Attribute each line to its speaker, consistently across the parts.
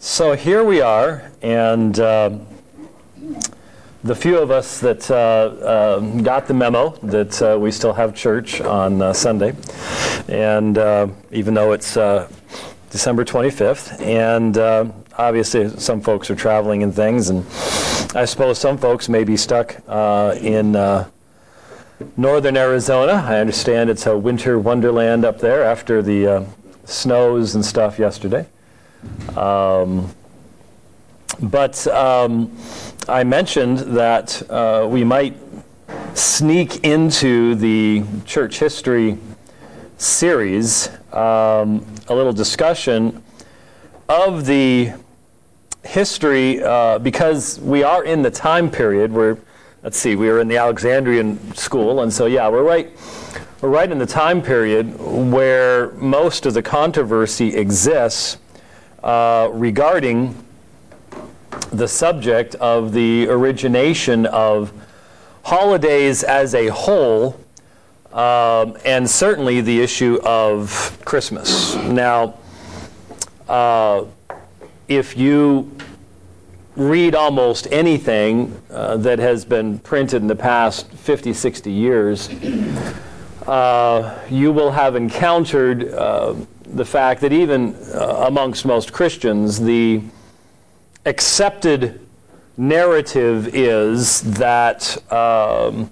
Speaker 1: So here we are, and uh, the few of us that uh, uh, got the memo that uh, we still have church on uh, Sunday, and uh, even though it's December 25th, and obviously some folks are traveling and things, and I suppose some folks may be stuck in northern Arizona. I understand it's a winter wonderland up there after the snows and stuff yesterday. Um, but um, I mentioned that uh, we might sneak into the church history series um, a little discussion of the history uh, because we are in the time period where let's see we were in the alexandrian school and so yeah we're right we're right in the time period where most of the controversy exists uh, regarding the subject of the origination of holidays as a whole, um, and certainly the issue of Christmas. Now, uh, if you read almost anything uh, that has been printed in the past 50, 60 years, uh, you will have encountered uh, the fact that even uh, amongst most Christians, the accepted narrative is that um,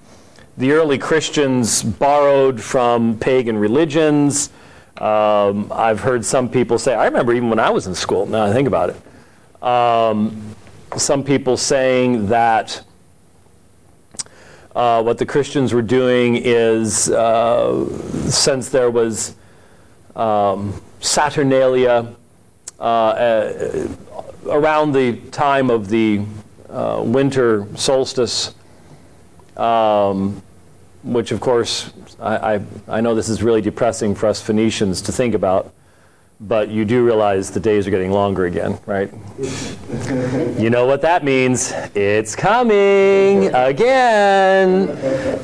Speaker 1: the early Christians borrowed from pagan religions. Um, I've heard some people say, I remember even when I was in school, now I think about it, um, some people saying that uh, what the Christians were doing is, uh, since there was um, Saturnalia uh, uh, around the time of the uh, winter solstice, um, which of course I, I, I, know this is really depressing for us Phoenicians to think about, but you do realize the days are getting longer again, right? you know what that means. It's coming again.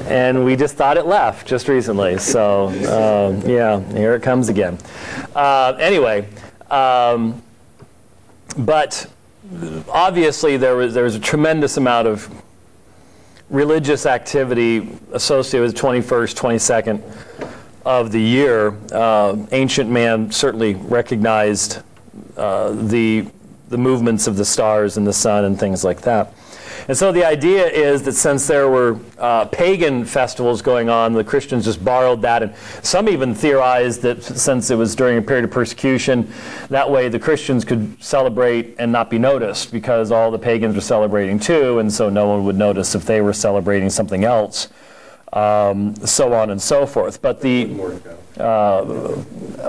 Speaker 1: And we just thought it left just recently. So, um, yeah, here it comes again. Uh, anyway, um, but obviously there was, there was a tremendous amount of religious activity associated with the 21st, 22nd of the year, uh, ancient man certainly recognized uh, the, the movements of the stars and the sun and things like that. And so the idea is that since there were uh, pagan festivals going on, the Christians just borrowed that. And some even theorized that since it was during a period of persecution, that way the Christians could celebrate and not be noticed because all the pagans were celebrating too, and so no one would notice if they were celebrating something else um, so on and so forth. But the uh,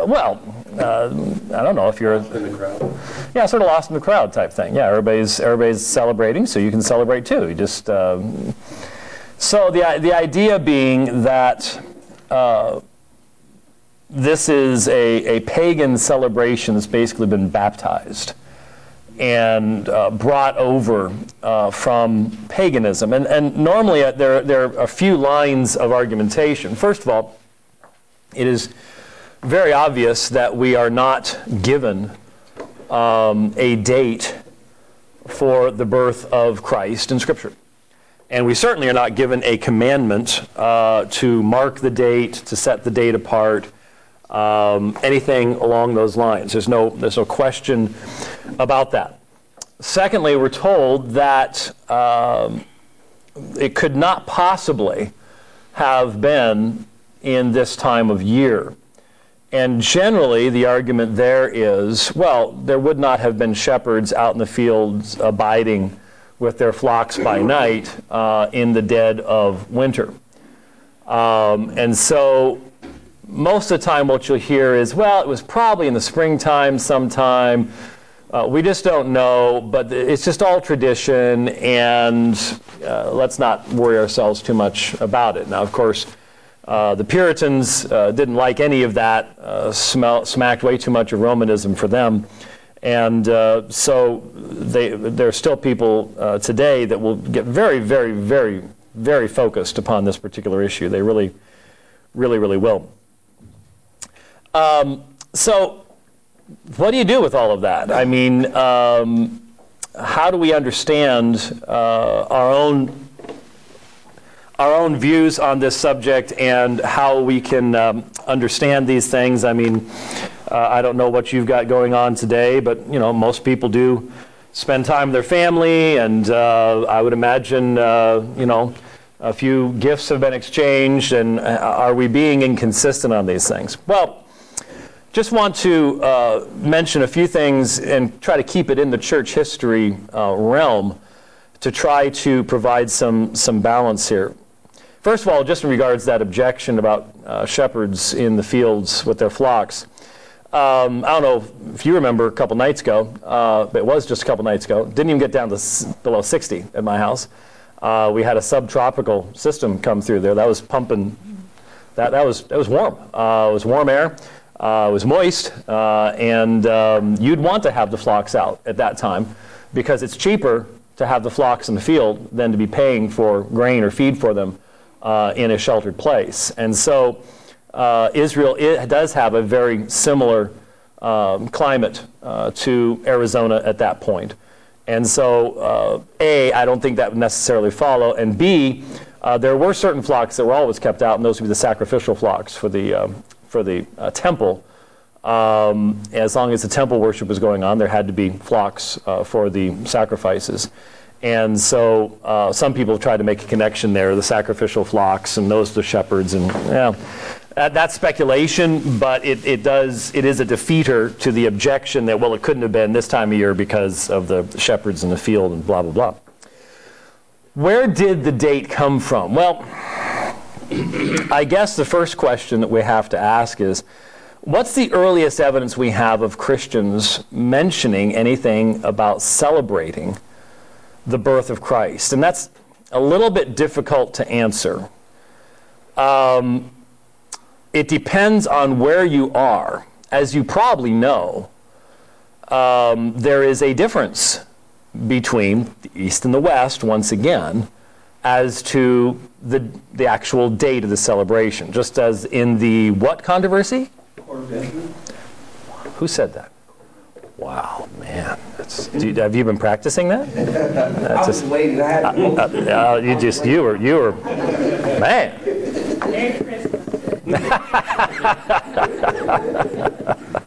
Speaker 1: well, uh, I don't know if you're
Speaker 2: in the crowd.
Speaker 1: Yeah, sort of lost in the crowd type thing. Yeah, everybody's everybody's celebrating, so you can celebrate too. You just um, so the the idea being that. Uh, this is a, a pagan celebration that's basically been baptized and uh, brought over uh, from paganism. And, and normally uh, there, there are a few lines of argumentation. First of all, it is very obvious that we are not given um, a date for the birth of Christ in Scripture. And we certainly are not given a commandment uh, to mark the date, to set the date apart, um, anything along those lines. There's no, there's no question about that. Secondly, we're told that um, it could not possibly have been in this time of year. And generally, the argument there is well, there would not have been shepherds out in the fields abiding with their flocks by night uh, in the dead of winter. Um, and so most of the time what you'll hear is, well, it was probably in the springtime sometime. Uh, we just don't know, but it's just all tradition, and uh, let's not worry ourselves too much about it. Now, of course, uh, the Puritans uh, didn't like any of that, uh, smell, smacked way too much of Romanism for them. And uh, so they, there are still people today that will get very, very, very, very focused upon this particular issue. They really, really, really will. Um, so what do you do with all of that? I mean, um, how do we understand uh, our own our own views on this subject and how we can um, understand these things? I mean, uh, I don't know what you've got going on today, but you know, most people do spend time with their family, and uh, I would imagine, uh, you know, a few gifts have been exchanged, and uh, are we being inconsistent on these things? Well just want to uh, mention a few things and try to keep it in the church history uh, realm to try to provide some, some balance here. First of all, just in regards to that objection about uh, shepherds in the fields with their flocks. Um, I don't know if you remember a couple nights ago, uh, it was just a couple nights ago, didn't even get down to s- below 60 at my house. Uh, we had a subtropical system come through there that was pumping, that, that, was, that was warm. Uh, it was warm air uh, was moist, uh, and um, you'd want to have the flocks out at that time because it's cheaper to have the flocks in the field than to be paying for grain or feed for them uh, in a sheltered place. And so uh, Israel does have a very similar um, climate uh, to Arizona at that point. And so, uh, A, I don't think that would necessarily follow, and B, there were certain flocks that were always kept out, and those would be the sacrificial flocks for the, um, for the uh, temple, um, as long as the temple worship was going on, there had to be flocks uh, for the sacrifices. And so uh, some people try to make a connection there, the sacrificial flocks and those the shepherds. And yeah, that, that's speculation, but it, it does, it is a defeater to the objection that, well, it couldn't have been this time of year because of the shepherds in the field and blah, blah, blah. Where did the date come from? Well, I guess the first question that we have to ask is what's the earliest evidence we have of Christians mentioning anything about celebrating the birth of Christ? And that's a little bit difficult to answer. Um, it depends on where you are. As you probably know, um, there is a difference between the East and the West, once again as to the, the actual date of the celebration, just as in the what controversy? Who said that? Wow, man. You, have you been practicing that?
Speaker 2: That's I was just, waiting. I had uh,
Speaker 1: uh, you just, you were, you were, man. Merry Christmas.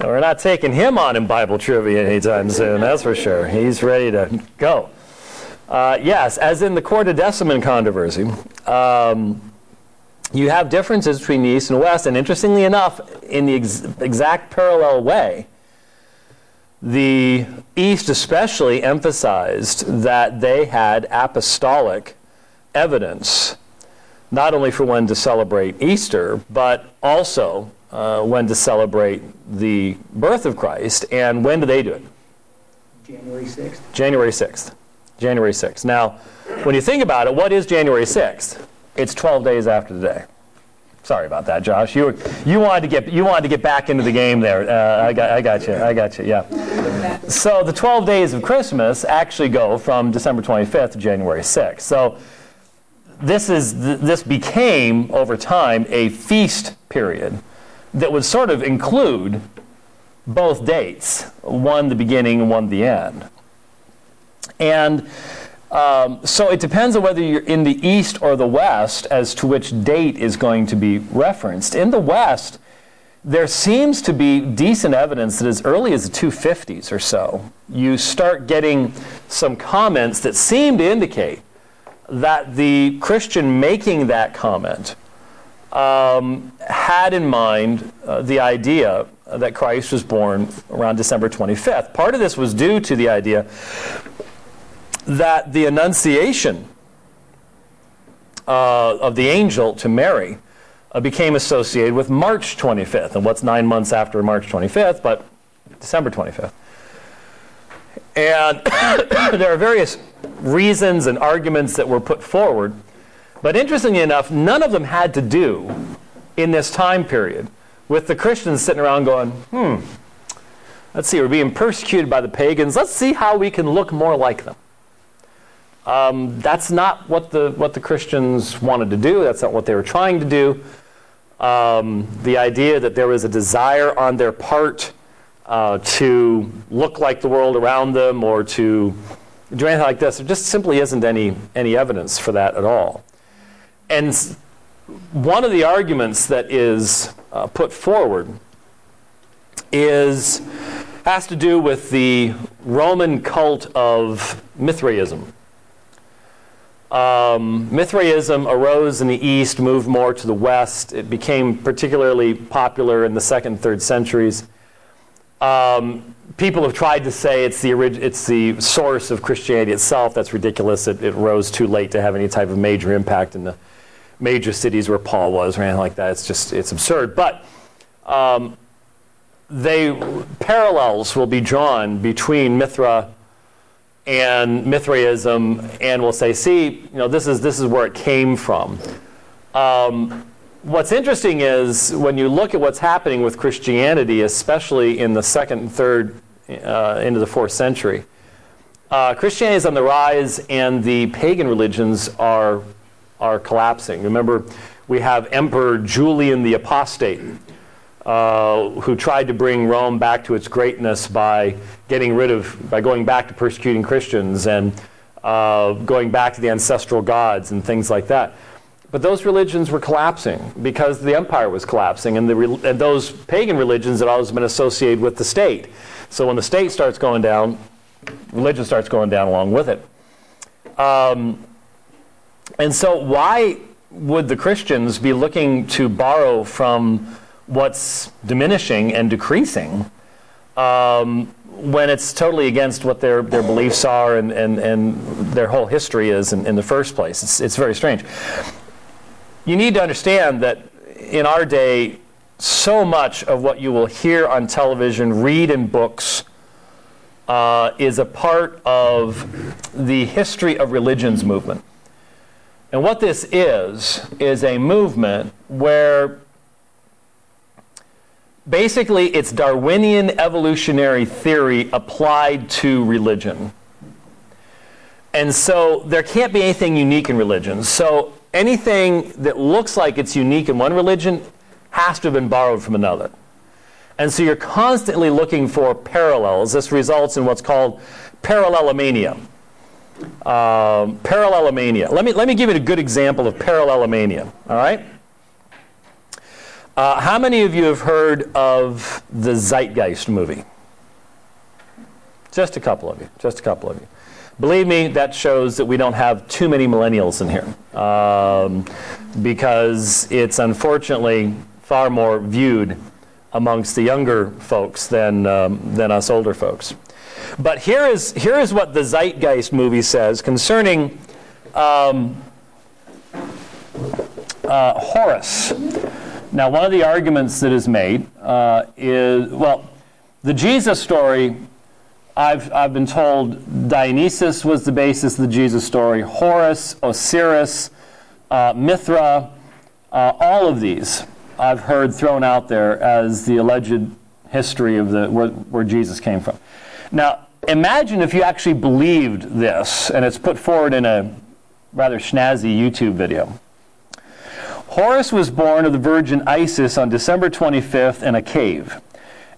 Speaker 1: We're not taking him on in Bible trivia anytime soon, that's for sure. He's ready to go. Uh, yes, as in the Quartodeciman controversy, um, you have differences between the East and West, and interestingly enough, in the ex- exact parallel way, the East especially emphasized that they had apostolic evidence, not only for when to celebrate Easter, but also uh, when to celebrate the birth of Christ. And when do they do it?
Speaker 2: January 6th.
Speaker 1: January 6th. January 6th. Now, when you think about it, what is January 6th? It's 12 days after the day. Sorry about that, Josh. You, you, wanted, to get, you wanted to get back into the game there. Uh, I, got, I got you. I got you, yeah. So the 12 days of Christmas actually go from December 25th to January 6th. So this, is, this became, over time, a feast period that would sort of include both dates, one the beginning and one the end. And um, so it depends on whether you're in the East or the West as to which date is going to be referenced. In the West, there seems to be decent evidence that as early as the 250s or so, you start getting some comments that seem to indicate that the Christian making that comment um, had in mind uh, the idea that Christ was born around December 25th. Part of this was due to the idea that the Annunciation uh, of the angel to Mary uh, became associated with March 25th. And what's nine months after March 25th, but December 25th? And there are various reasons and arguments that were put forward. But interestingly enough, none of them had to do in this time period with the Christians sitting around going, hmm, let's see, we're being persecuted by the pagans. Let's see how we can look more like them. Um, that's not what the, what the Christians wanted to do. That's not what they were trying to do. Um, the idea that there was a desire on their part uh, to look like the world around them or to do anything like this, there just simply isn't any, any evidence for that at all. And one of the arguments that is uh, put forward is has to do with the Roman cult of Mithraism. Um, Mithraism arose in the east, moved more to the west. It became particularly popular in the second third centuries. Um, people have tried to say it's the, orig- it's the source of Christianity itself. That's ridiculous. It, it rose too late to have any type of major impact in the major cities where Paul was or anything like that. It's just it's absurd. But um, they parallels will be drawn between Mithra and Mithraism, and we'll say, see, you know, this is this is where it came from. Um, what's interesting is when you look at what's happening with Christianity, especially in the second and third uh, into the fourth century. Uh, Christianity is on the rise, and the pagan religions are are collapsing. Remember, we have Emperor Julian the Apostate, uh, who tried to bring Rome back to its greatness by getting rid of, by going back to persecuting Christians and uh, going back to the ancestral gods and things like that. But those religions were collapsing because the empire was collapsing, and, the, and those pagan religions had always been associated with the state. So when the state starts going down, religion starts going down along with it. Um, and so, why would the Christians be looking to borrow from what's diminishing and decreasing um, when it's totally against what their, their beliefs are and, and, and their whole history is in, in the first place? It's, it's very strange. You need to understand that in our day, so much of what you will hear on television, read in books, uh, is a part of the history of religions movement. And what this is, is a movement where basically it's Darwinian evolutionary theory applied to religion. And so there can't be anything unique in religion. So anything that looks like it's unique in one religion has to have been borrowed from another. And so you're constantly looking for parallels. This results in what's called parallelomania. Um, parallelomania. Let me, let me give you a good example of parallelomania. All right? Uh, how many of you have heard of the Zeitgeist movie? Just a couple of you. Just a couple of you. Believe me, that shows that we don't have too many millennials in here um, because it's unfortunately far more viewed amongst the younger folks than, um, than us older folks. But here is, here is what the Zeitgeist movie says concerning um, uh, Horus. Now, one of the arguments that is made uh, is well, the Jesus story, I've, I've been told Dionysus was the basis of the Jesus story, Horus, Osiris, uh, Mithra, uh, all of these I've heard thrown out there as the alleged history of the, where, where Jesus came from. Now, imagine if you actually believed this, and it's put forward in a rather snazzy YouTube video. Horus was born of the virgin Isis on December 25th in a cave.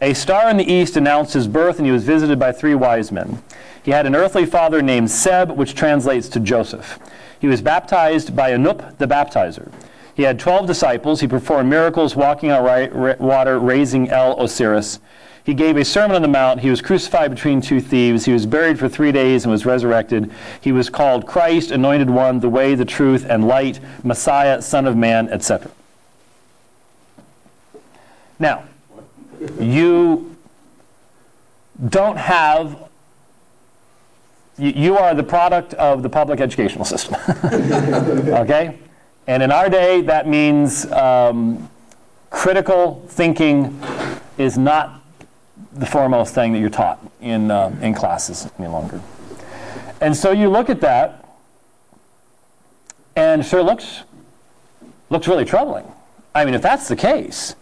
Speaker 1: A star in the east announced his birth, and he was visited by three wise men. He had an earthly father named Seb, which translates to Joseph. He was baptized by Anup the baptizer. He had 12 disciples. He performed miracles, walking on water, raising El Osiris. He gave a Sermon on the Mount. He was crucified between two thieves. He was buried for three days and was resurrected. He was called Christ, Anointed One, the Way, the Truth, and Light, Messiah, Son of Man, etc. Now, you don't have, you, are the product of the public educational system. okay? And in our day, that means um, critical thinking is not the foremost thing that you're taught in, uh, in classes any longer. And so you look at that, and sure looks looks really troubling. I mean, if that's the case,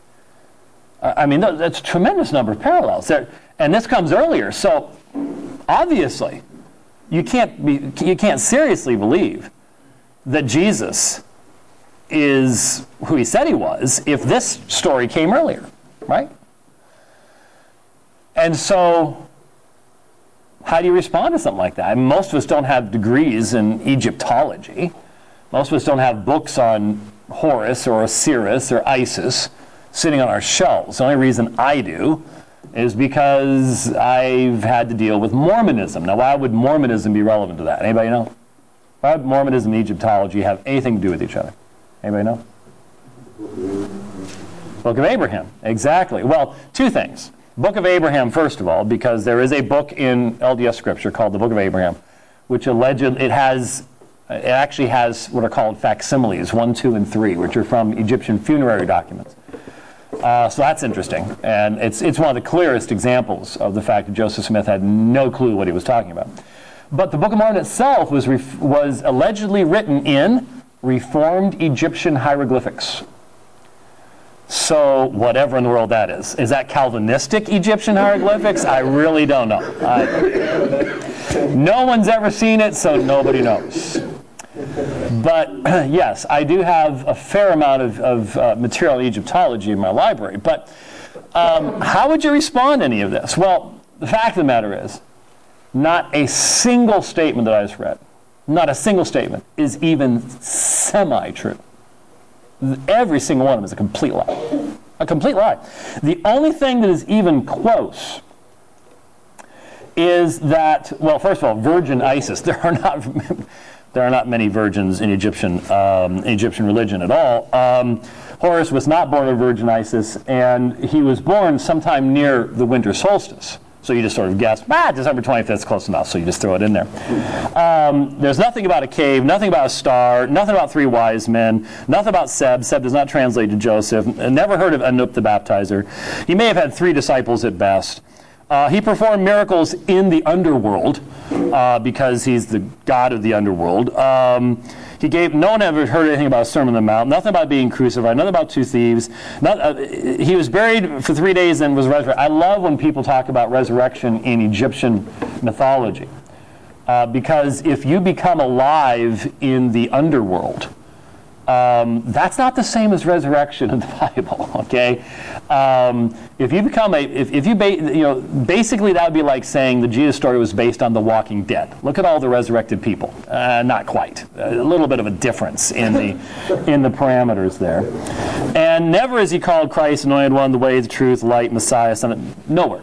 Speaker 1: I mean, that's a tremendous number of parallels there, and this comes earlier. So obviously, you can't be you can't seriously believe that Jesus is who he said he was if this story came earlier, right? And so, how do you respond to something like that? I mean, most of us don't have degrees in Egyptology. Most of us don't have books on Horus or Osiris or Isis sitting on our shelves. The only reason I do is because I've had to deal with Mormonism. Now, why would Mormonism be relevant to that? Anybody know? Why would Mormonism and Egyptology have anything to do with each other? Anybody know? Book of Abraham. Exactly. Well, two things. Book of Abraham, first of all, because there is a book in LDS Scripture called the Book of Abraham, which allegedly it has it actually has what are called facsimiles, one, two, and three, which are from Egyptian funerary documents. Uh, so that's interesting. And it's, it's one of the clearest examples of the fact that Joseph Smith had no clue what he was talking about. But the Book of Mormon itself was, ref- was allegedly written in Reformed Egyptian hieroglyphics. So, whatever in the world that is. Is that Calvinistic Egyptian hieroglyphics? I really don't know. I, no one's ever seen it, so nobody knows. But yes, I do have a fair amount of, of uh, material Egyptology in my library. But um, how would you respond to any of this? Well, the fact of the matter is, not a single statement that I just read, not a single statement, is even semi true. Every single one of them is a complete lie. A complete lie. The only thing that is even close is that, well, first of all, Virgin Isis. There are not there are not many virgins in Egyptian, um, Egyptian religion at all. Um, Horus was not born of Virgin Isis, and he was born sometime near the winter solstice. So you just sort of guess, ah, December 25th, that's close enough, so you just throw it in there. Um, there's nothing about a cave, nothing about a star, nothing about three wise men, nothing about Seb. Seb does not translate to Joseph. Never heard of Anup the baptizer. He may have had three disciples at best. Uh, he performed miracles in the underworld uh, because he's the god of the underworld. Um, he gave no one ever heard anything about a Sermon on the Mount, nothing about being crucified, nothing about two thieves. Not, uh, he was buried for three days and was resurrected. I love when people talk about resurrection in Egyptian mythology uh, because if you become alive in the underworld, um, that's not the same as resurrection in the Bible, okay? Um, if you become a, if, if you, ba- you know, basically that would be like saying the Jesus story was based on the walking dead. Look at all the resurrected people. Uh, not quite. A little bit of a difference in the, in the parameters there. And never is he called Christ, anointed one, the way, the truth, light, Messiah, son. Of, Nowhere.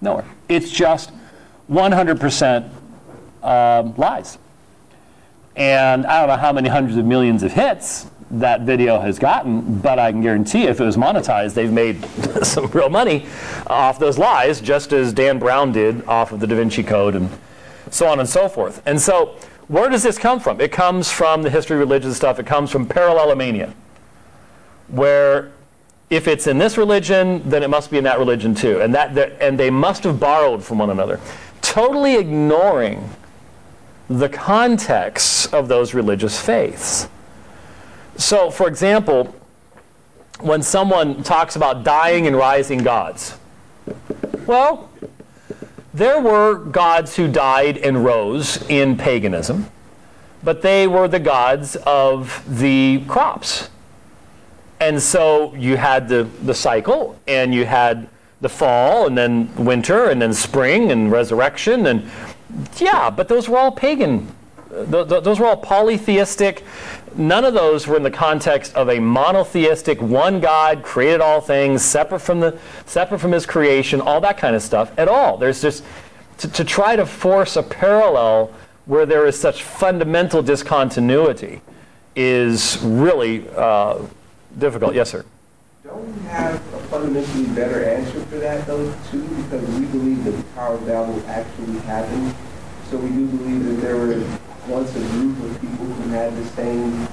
Speaker 1: Nowhere. It's just 100% um, lies. And I don't know how many hundreds of millions of hits that video has gotten, but I can guarantee if it was monetized, they've made some real money off those lies, just as Dan Brown did off of the Da Vinci Code and so on and so forth. And so, where does this come from? It comes from the history of religion stuff, it comes from parallelomania, where if it's in this religion, then it must be in that religion too. And, that, and they must have borrowed from one another, totally ignoring the context of those religious faiths. So, for example, when someone talks about dying and rising gods, well, there were gods who died and rose in paganism, but they were the gods of the crops. And so you had the, the cycle, and you had the fall, and then winter, and then spring, and resurrection, and yeah, but those were all pagan. Those were all polytheistic. None of those were in the context of a monotheistic, one God created all things, separate from the separate from His creation, all that kind of stuff at all. There's just to, to try to force a parallel where there is such fundamental discontinuity is really uh, difficult. Yes, sir.
Speaker 3: Don't we have a fundamentally better answer for that, though, too? Because we believe that the Tower of Babel actually happened. So we do believe that there were once a group of people who had the same,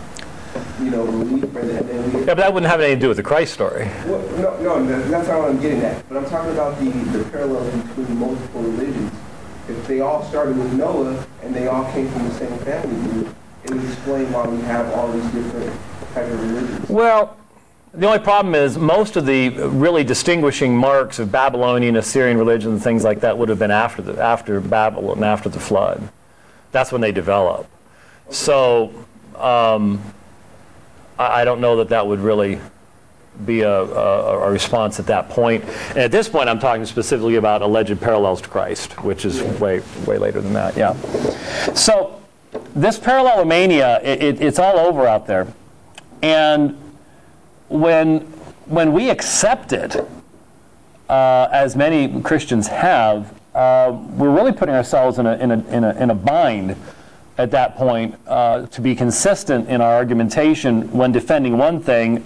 Speaker 3: you know, belief. And then we,
Speaker 4: yeah, but that wouldn't have anything to do with the Christ story.
Speaker 3: Well, no, no, that's not what I'm getting at. But I'm talking about the, the parallels between multiple religions. If they all started with Noah and they all came from the same family group, it would explain why we have all these different types of religions.
Speaker 4: Well, the only problem is most of the really distinguishing marks of Babylonian, Assyrian religion, and things like that would have been after the, after Babylon, after the flood. That's when they develop. So, um,
Speaker 1: I don't know that that would really be a, a, a, response at that point. And at this point, I'm talking specifically about alleged parallels to Christ, which is way, way later than that. Yeah. So this parallelomania, it, it, it's all over out there. And when, when we accept it, uh, as many Christians have, uh, we're really putting ourselves in a, in a, in a, in a bind at that point uh, to be consistent in our argumentation when defending one thing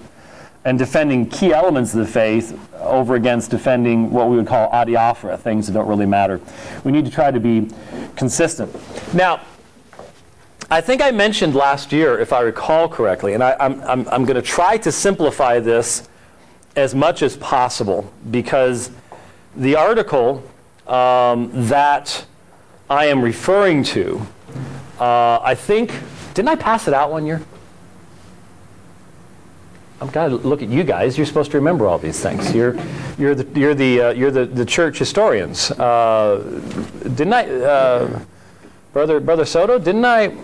Speaker 1: and defending key elements of the faith over against defending what we would call adiaphora, things that don't really matter. We need to try to be consistent. Now, I think I mentioned last year, if I recall correctly, and I, am I'm, I'm, I'm going to try to simplify this as much as possible because the article um, that I am referring to, uh, I think, didn't I pass it out one year? I've got to look at you guys. You're supposed to remember all these things. You're, you're the, you're the, uh, you're the, the church historians. Uh, didn't I, uh, brother, brother Soto? Didn't I?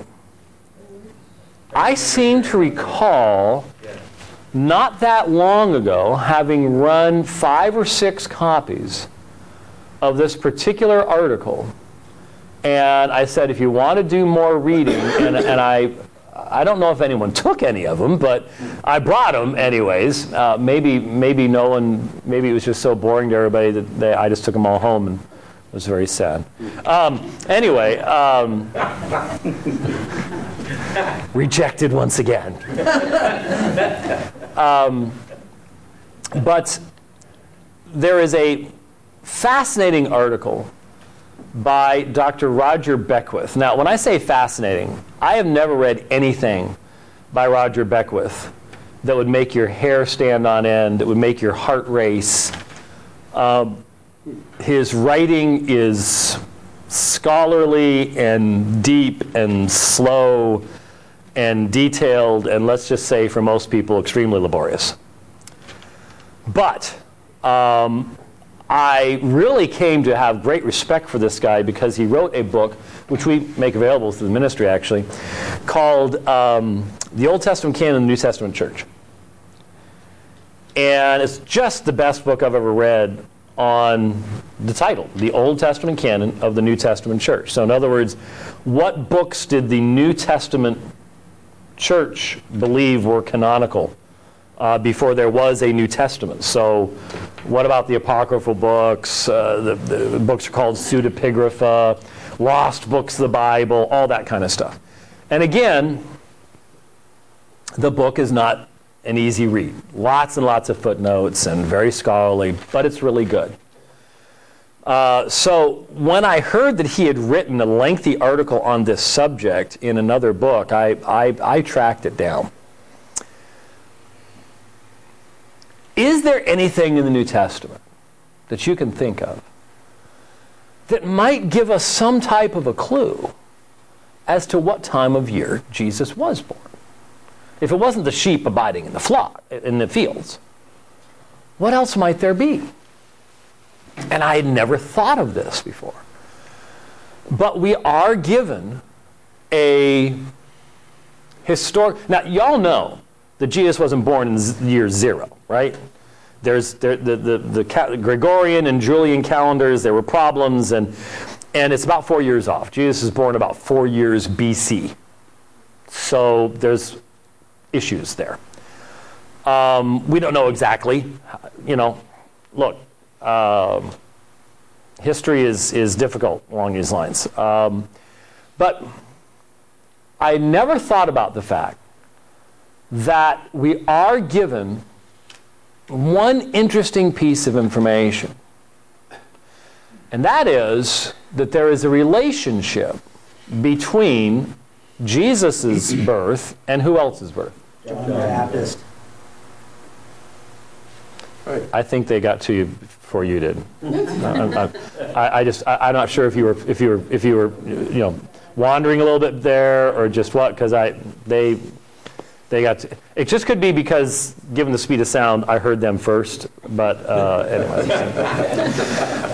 Speaker 1: I seem to recall not that long ago having run five or six copies of this particular article. And I said, if you want to do more reading, and, and I, I don't know if anyone took any of them, but I brought them anyways. Uh, maybe, maybe no one, maybe it was just so boring to everybody that they, I just took them all home and it was very sad. Um, anyway, um, rejected once again. Um, but there is a fascinating article by Dr. Roger Beckwith. Now, when I say fascinating, I have never read anything by Roger Beckwith that would make your hair stand on end, that would make your heart race. Um, his writing is scholarly and deep and slow and detailed, and let's just say for most people, extremely laborious. But um, I really came to have great respect for this guy because he wrote a book, which we make available through the ministry actually, called um, The Old Testament Canon and the New Testament Church. And it's just the best book I've ever read on the title, The Old Testament Canon of the New Testament Church. So, in other words, what books did the New Testament church believe were canonical? uh, before there was a New Testament. So, what about the apocryphal books? Uh, the, the, books are called pseudepigrapha, lost books of the Bible, all that kind of stuff. And again, the book is not an easy read. Lots and lots of footnotes and very scholarly, but it's really good. Uh, so when I heard that he had written a lengthy article on this subject in another book, I, I, I tracked it down. Is there anything in the New Testament that you can think of that might give us some type of a clue as to what time of year Jesus was born? If it wasn't the sheep abiding in the flock, in the fields, what else might there be? And I had never thought of this before. But we are given a historic. Now, y'all know that Jesus wasn't born in year zero, right? There's there, the, the, the Gregorian and Julian calendars, there were problems, and, and it's about four years off. Jesus is born about four years BC. So there's issues there. Um, we don't know exactly. You know, look, um, history is, is difficult along these lines. Um, but I never thought about the fact that we are given one interesting piece of information. And that is that there is a relationship between Jesus' birth and who else's birth?
Speaker 2: John the Baptist.
Speaker 1: I think they got to you before you did. I, I, I just I, am not sure if you were if you were if you were you know wandering a little bit there or just what because I they they got to, it just could be because given the speed of sound i heard them first but uh, anyway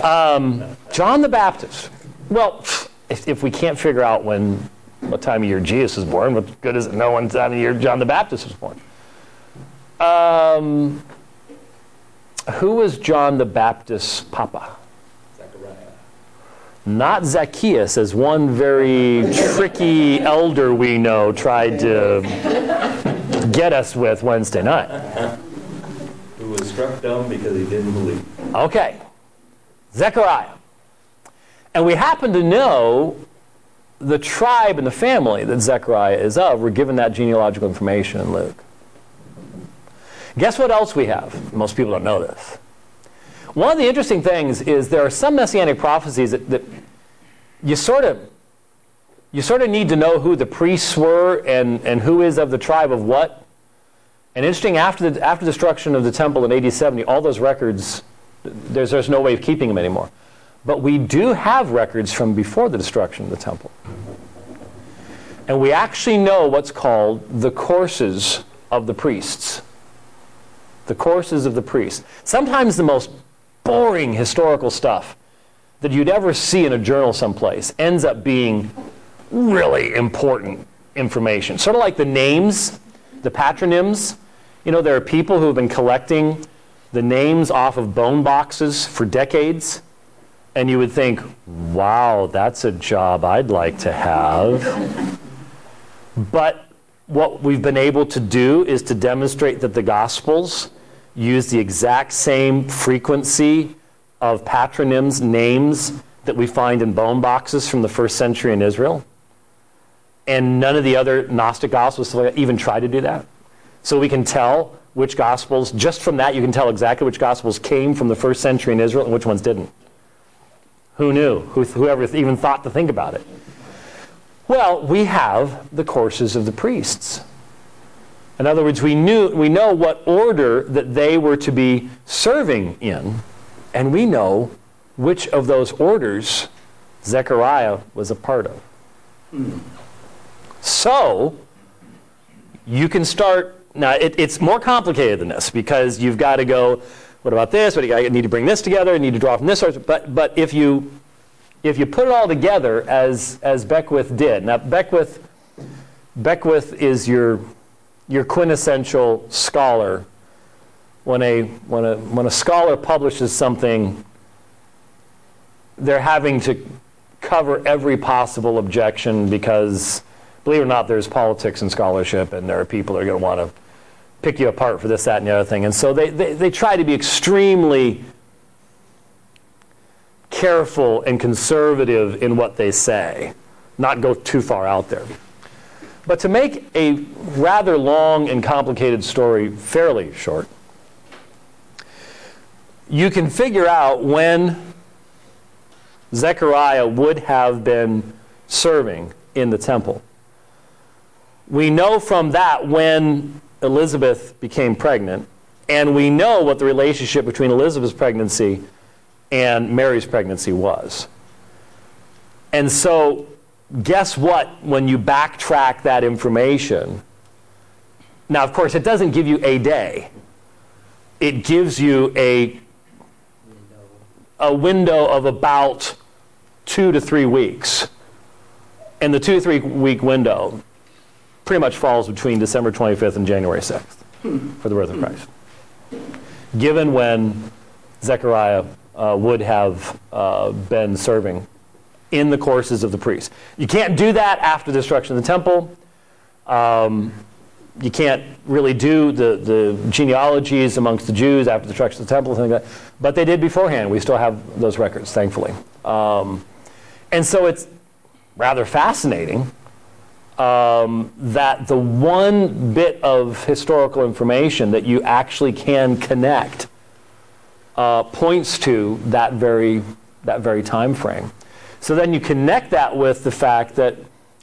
Speaker 1: um, john the baptist well if, if, we can't figure out when what time of year jesus was born what good is it know when time of year john the baptist was born Um, who was John the Baptist's papa?
Speaker 2: Zechariah.
Speaker 1: Not Zacchaeus, as one very tricky elder we know tried to get us with Wednesday night.
Speaker 5: Who was struck dumb because he didn't believe.
Speaker 1: Okay, Zechariah. And we happen to know the tribe and the family that Zechariah is of. We're given that genealogical information in Luke. Guess what else we have? Most people don't know this. One of the interesting things is there are some messianic prophecies that, that you sort of you sort of need to know who the priests were and, and who is of the tribe of what. And interesting, after the after destruction of the temple in AD 70, all those records, there's, there's no way of keeping them anymore. But we do have records from before the destruction of the temple. And we actually know what's called the courses of the priests. The courses of the priests. Sometimes the most boring historical stuff that you'd ever see in a journal someplace ends up being really important information. Sort of like the names, the patronyms. You know, there are people who have been collecting the names off of bone boxes for decades. And you would think, wow, that's a job I'd like to have. but what we've been able to do is to demonstrate that the Gospels use the exact same frequency of patronyms, names that we find in bone boxes from the first century in Israel. And none of the other Gnostic Gospels even try to do that. So we can tell which Gospels, just from that, you can tell exactly which Gospels came from the first century in Israel and which ones didn't. Who knew? Who, whoever even thought to think about it? Well, we have the courses of the priests. In other words, we, knew, we know what order that they were to be serving in, and we know which of those orders Zechariah was a part of. So, you can start. Now, it, it's more complicated than this because you've got to go what about this? What do you, I need to bring this together. I need to draw from this source. But, but if, you, if you put it all together as, as Beckwith did, now Beckwith, Beckwith is your, your quintessential scholar. When a, when, a, when a scholar publishes something, they're having to cover every possible objection because, believe it or not, there's politics in scholarship, and there are people that are going to want to pick you apart for this, that, and the other thing. And so they, they, they try to be extremely careful and conservative in what they say, not go too far out there. But to make a rather long and complicated story fairly short, you can figure out when Zechariah would have been serving in the temple. We know from that when Elizabeth became pregnant, and we know what the relationship between Elizabeth's pregnancy and Mary's pregnancy was. And so, guess what when you backtrack that information? Now, of course, it doesn't give you a day, it gives you a, a window of about two to three weeks. And the two to three week window pretty much falls between December 25th and January 6th for the birth of Christ. Given when Zechariah uh, would have uh, been serving in the courses of the priests. You can't do that after the destruction of the temple. Um, you can't really do the, the genealogies amongst the Jews after the destruction of the temple, like but they did beforehand. We still have those records, thankfully. Um, and so it's rather fascinating um, that the one bit of historical information that you actually can connect uh, points to that very, that very time frame. So then you connect that with the fact that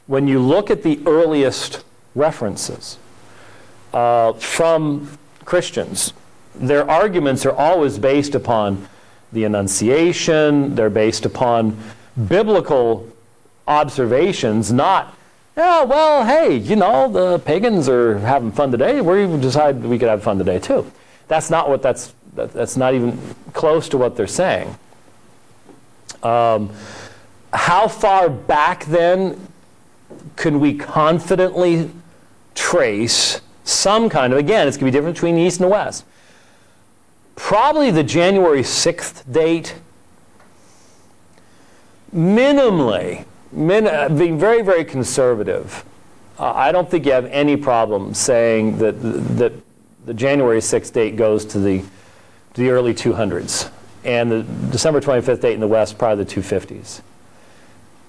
Speaker 1: when you look at the earliest references uh, from Christians, their arguments are always based upon the Annunciation, they're based upon biblical observations, not yeah, well, hey, you know, the pagans are having fun today. We decided we could have fun today too. That's not what that's, that's not even close to what they're saying. Um, how far back then can we confidently trace some kind of, again, it's going to be different between the East and the West. Probably the January 6th date, minimally, min, uh, being very, very conservative, uh, I don't think you have any problem saying that, that the January 6th date goes to the, to the early 200s, and the December 25th date in the West, probably the 250s.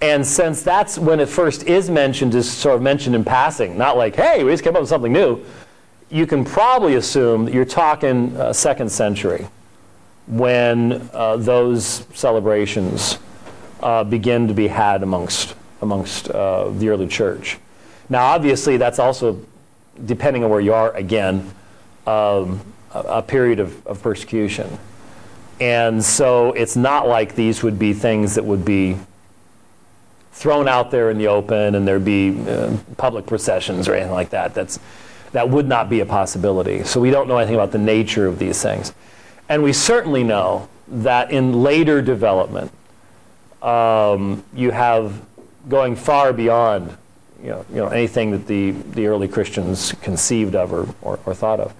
Speaker 1: And since that's when it first is mentioned, is sort of mentioned in passing, not like, hey, we just came up with something new, you can probably assume that you're talking uh, second century when uh, those celebrations uh, begin to be had amongst, amongst uh, the early church. Now, obviously, that's also, depending on where you are, again, um, a, a, period of, of persecution. And so it's not like these would be things that would be thrown out there in the open and there'd be uh, public processions or anything like that. That's, that would not be a possibility. So we don't know anything about the nature of these things. And we certainly know that in later development, um, you have going far beyond you know, you know, anything that the, the early Christians conceived of or, or, or thought of.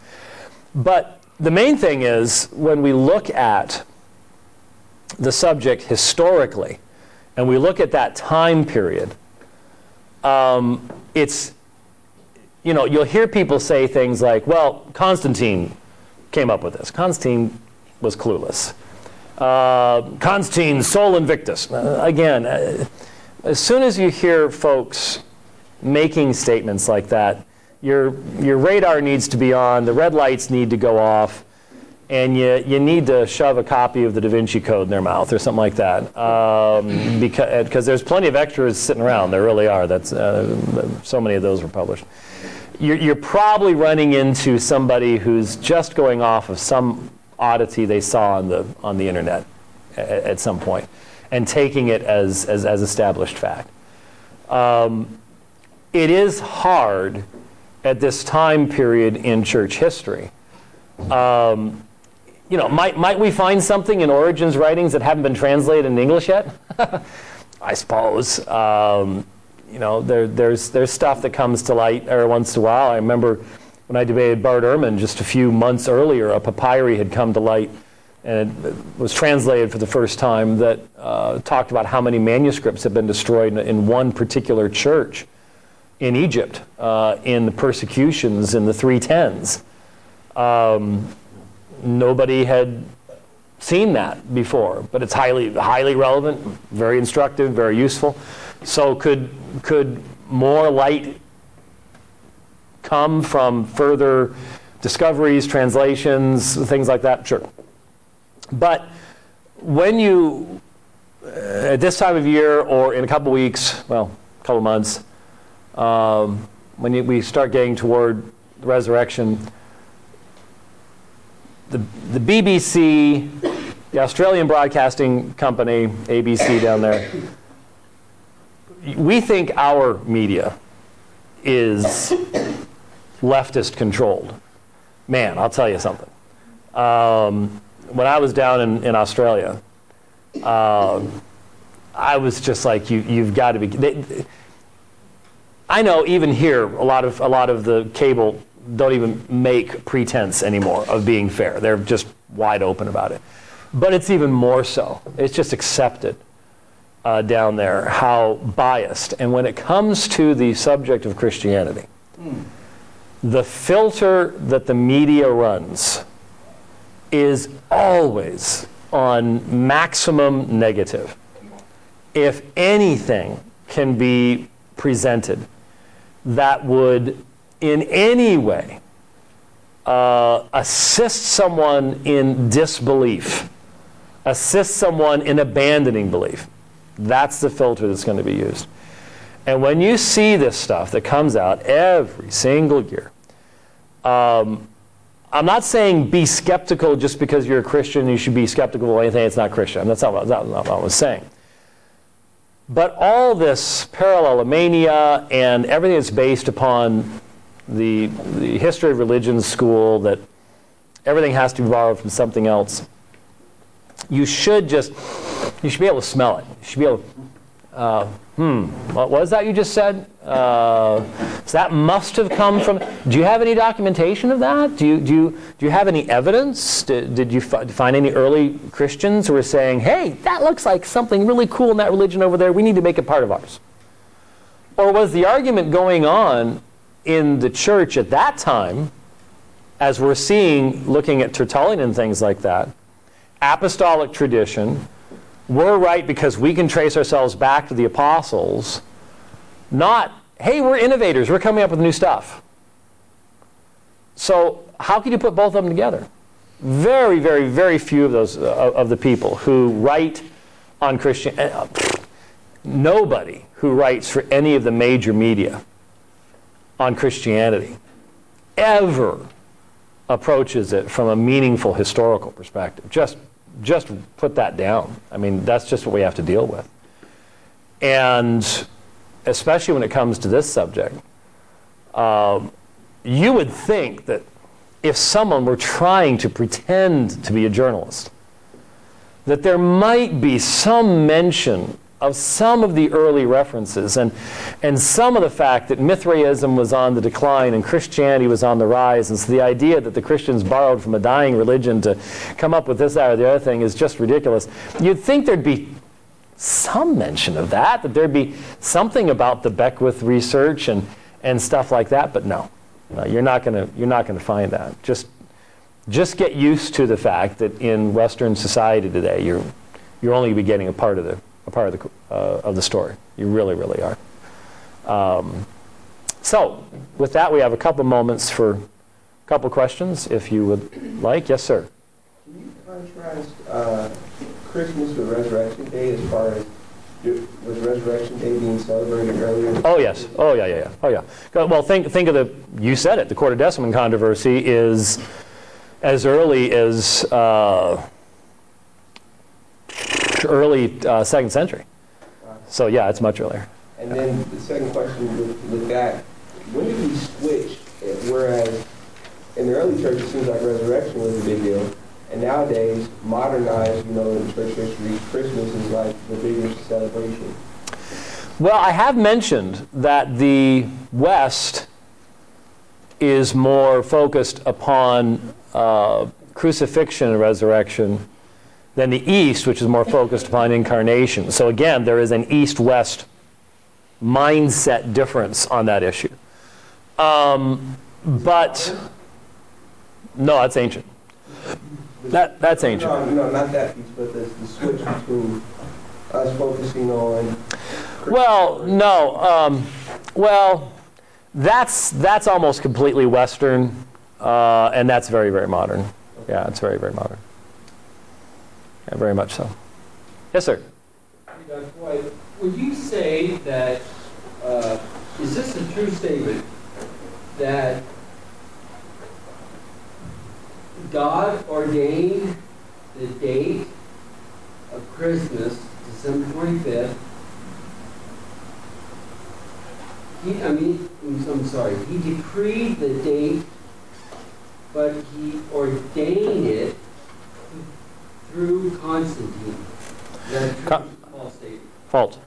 Speaker 1: But the main thing is when we look at the subject historically, and we look at that time period, um, it's, you know, you'll hear people say things like, well, Constantine came up with this. Constantine was clueless. Uh, Constantine, Sol Invictus. Uh, again, uh, as soon as you hear folks making statements like that, your, your radar needs to be on, the red lights need to go off, and you, you need to shove a copy of the Da Vinci Code in their mouth or something like that. Um, because, because there's plenty of extras sitting around. There really are. That's, uh, so many of those were published. You're, you're probably running into somebody who's just going off of some oddity they saw on the, on the internet at, at some point and taking it as, as, as established fact. Um, it is hard at this time period in church history um, you know, might, might we find something in Origen's writings that haven't been translated in English yet? I suppose. Um, you know, there, there's, there's stuff that comes to light every once in a while. I remember when I debated Bart Ehrman just a few months earlier, a papyri had come to light and it was translated for the first time that uh, talked about how many manuscripts have been destroyed in, in one particular church in Egypt uh, in the persecutions in the 310s. Um, nobody had seen that before, but it's highly, highly relevant, very instructive, very useful. So could, could more light come from further discoveries, translations, things like that? Sure. But when you, uh, at this time of year or in a couple weeks, well, a couple months, um, when you, we start getting toward the resurrection, the, the BBC, the Australian Broadcasting Company, ABC down there, we think our media is leftist controlled. Man, I'll tell you something. Um, when I was down in, in Australia, uh, I was just like, you, you've got to be. They, I know even here, a lot of a lot of the cable don't even make pretense anymore of being fair. They're just wide open about it. But it's even more so. It's just accepted uh, down there how biased. And when it comes to the subject of Christianity, mm. The filter that the media runs is always on maximum negative. If anything can be presented that would in any way uh, assist someone in disbelief, assist someone in abandoning belief. That's the filter that's going to be used. And when you see this stuff that comes out every single year, um, I'm not saying be skeptical just because you're a Christian. You should be skeptical of anything that's not Christian. That's not, that's not what I was saying. But all this parallelomania and everything that's based upon the, the history of religion school that everything has to be borrowed from something else, you should just, you should be able to smell it. You should be able, Uh, hmm, what was that you just said? Uh, so that must have come from. Do you have any documentation of that? Do you, do you, do you have any evidence? Did, did you fi- find any early Christians who were saying, hey, that looks like something really cool in that religion over there, we need to make it part of ours? Or was the argument going on in the church at that time, as we're seeing looking at Tertullian and things like that, apostolic tradition, we're right because we can trace ourselves back to the apostles, not, hey, we're innovators, we're coming up with new stuff. So, how can you put both of them together? Very, very, very few of those uh, of the people who write on Christian. Uh, nobody who writes for any of the major media on Christianity ever approaches it from a meaningful historical perspective. Just, just put that down. I mean, that's just what we have to deal with. And especially when it comes to this subject, um, you would think that if someone were trying to pretend to be a journalist, that there might be some mention of some of the early references and, and some of the fact that Mithraism was on the decline and Christianity was on the rise. And so the idea that the Christians borrowed from a dying religion to come up with this, that, or the other thing is just ridiculous. You'd think there'd be some mention of that, that there'd be something about the Beckwith research and, and stuff like that, but no. no you're not going to going to find that. Just just get used to the fact that in Western society today, you're you're only be getting a part of the a part of the, uh, of the story. You really, really are. Um, so, with that, we have a couple moments for a couple questions, if you would like. Yes, sir.
Speaker 3: Can you contrast uh, Christmas with Resurrection Day as far as was Resurrection Day being celebrated earlier?
Speaker 1: Oh yes. Oh yeah, yeah, yeah. Oh yeah. Well, think think of the. You said it. The Quartodeciman controversy is as early as. Uh, early uh, second century. So yeah, it's much earlier.
Speaker 3: And then the second question with, with that, when did we switch? Whereas in the early church, it seems like resurrection was a big deal. And nowadays, modernized, you know, in church history, Christmas is like the biggest celebration.
Speaker 1: Well, I have mentioned that the West is more focused upon uh, crucifixion and resurrection than the East, which is more focused upon incarnation. So again, there is an East West mindset difference on that issue. Um, but no, that's ancient. That, that's ancient.
Speaker 3: No, no, not that piece, but the, the switch between us focusing on.
Speaker 1: Well, no. Um, well, that's that's almost completely Western, uh, and that's very very modern. Yeah, it's very very modern. Very much so. Yes, sir.
Speaker 6: Would you say that uh, is this a true statement that God ordained the date of Christmas, December 25th? He, I mean, I'm sorry, he decreed the date, but he ordained it through Constantine. Con- false statement?
Speaker 1: False.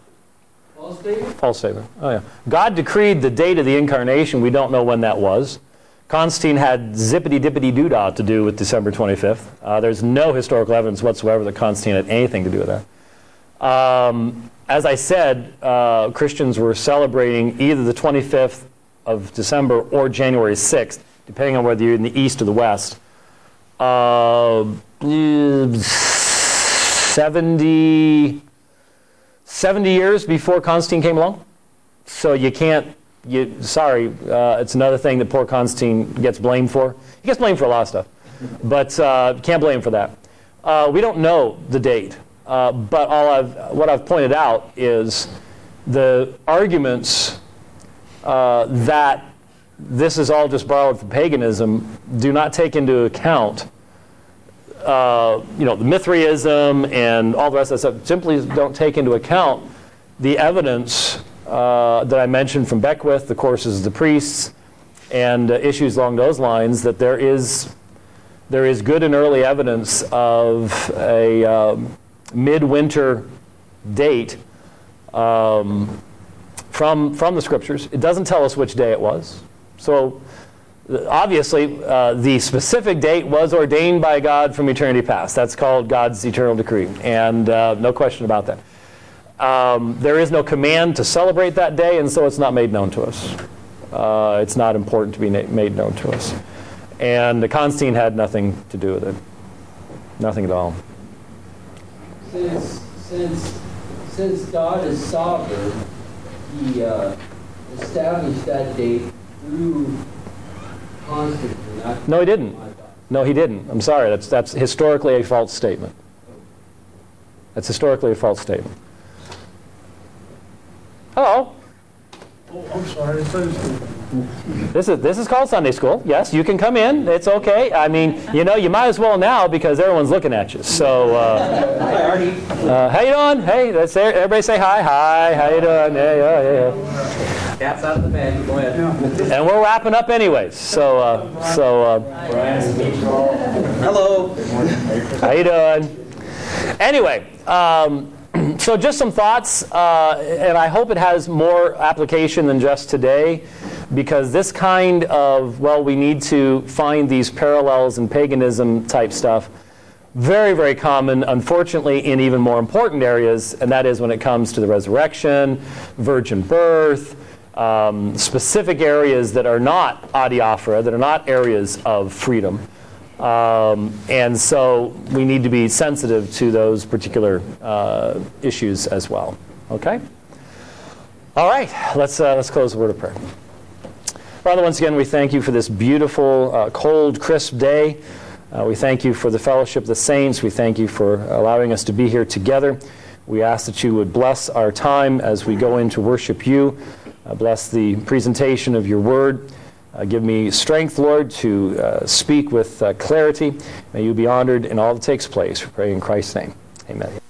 Speaker 6: False statement?
Speaker 1: False statement. Oh, yeah. God decreed the date of the incarnation. We don't know when that was. Constantine had zippity dippity doodah to do with December 25th. Uh, there's no historical evidence whatsoever that Constantine had anything to do with that. Um, as I said, uh, Christians were celebrating either the 25th of December or January 6th, depending on whether you're in the east or the west. Uh, 70, 70 years before Constantine came along. So you can't, you, sorry, uh, it's another thing that poor Constantine gets blamed for. He gets blamed for a lot of stuff, but uh, can't blame for that. Uh, we don't know the date, uh, but all I've, what I've pointed out is the arguments uh, that this is all just borrowed from paganism do not take into account uh, you know, the Mithraism and all the rest of that stuff simply don't take into account the evidence uh, that I mentioned from Beckwith, the courses of the priests, and uh, issues along those lines that there is there is good and early evidence of a um, midwinter date um, from, from the scriptures. It doesn't tell us which day it was. So obviously, uh, the specific date was ordained by God from eternity past. That's called God's eternal decree, and uh, no question about that. Um, there is no command to celebrate that day, and so it's not made known to us. Uh, it's not important to be na- made known to us. And the Constantine had nothing to do with it. Nothing at all.
Speaker 6: Since, since, since God is sovereign, He uh, established that date through
Speaker 1: No, he didn't. No, he didn't. I'm sorry. That's, that's historically a false statement. That's historically a false statement. Hello.
Speaker 7: Oh, I'm sorry, I thought
Speaker 1: This is this is called Sunday school. Yes, you can come in. It's okay. I mean, you know, you might as well now because everyone's looking at you. So, uh,
Speaker 2: Hi, Artie.
Speaker 1: uh, how you doing? Hey, that's there. Everybody say hi. Hi. How you doing? Yeah, yeah, yeah.
Speaker 2: Cat's out of the bag. Go ahead.
Speaker 1: And we're wrapping up anyways. So, uh, so uh,
Speaker 2: Hello.
Speaker 1: how you doing? Anyway, um, so just some thoughts, uh, and I hope it has more application than just today, because this kind of well, we need to find these parallels in paganism type stuff. Very, very common, unfortunately, in even more important areas, and that is when it comes to the resurrection, virgin birth, um, specific areas that are not adiaphora, that are not areas of freedom. Um, and so we need to be sensitive to those particular uh, issues as well. Okay? All right, let's, uh, let's close the word of prayer. Father, once again, we thank you for this beautiful, uh, cold, crisp day. Uh, we thank you for the fellowship of the saints. We thank you for allowing us to be here together. We ask that you would bless our time as we go in to worship you. Uh, bless the presentation of your word. Uh, give me strength, Lord, to uh, speak with uh, clarity. May you be honored in all that takes place. We pray in Christ's name. Amen.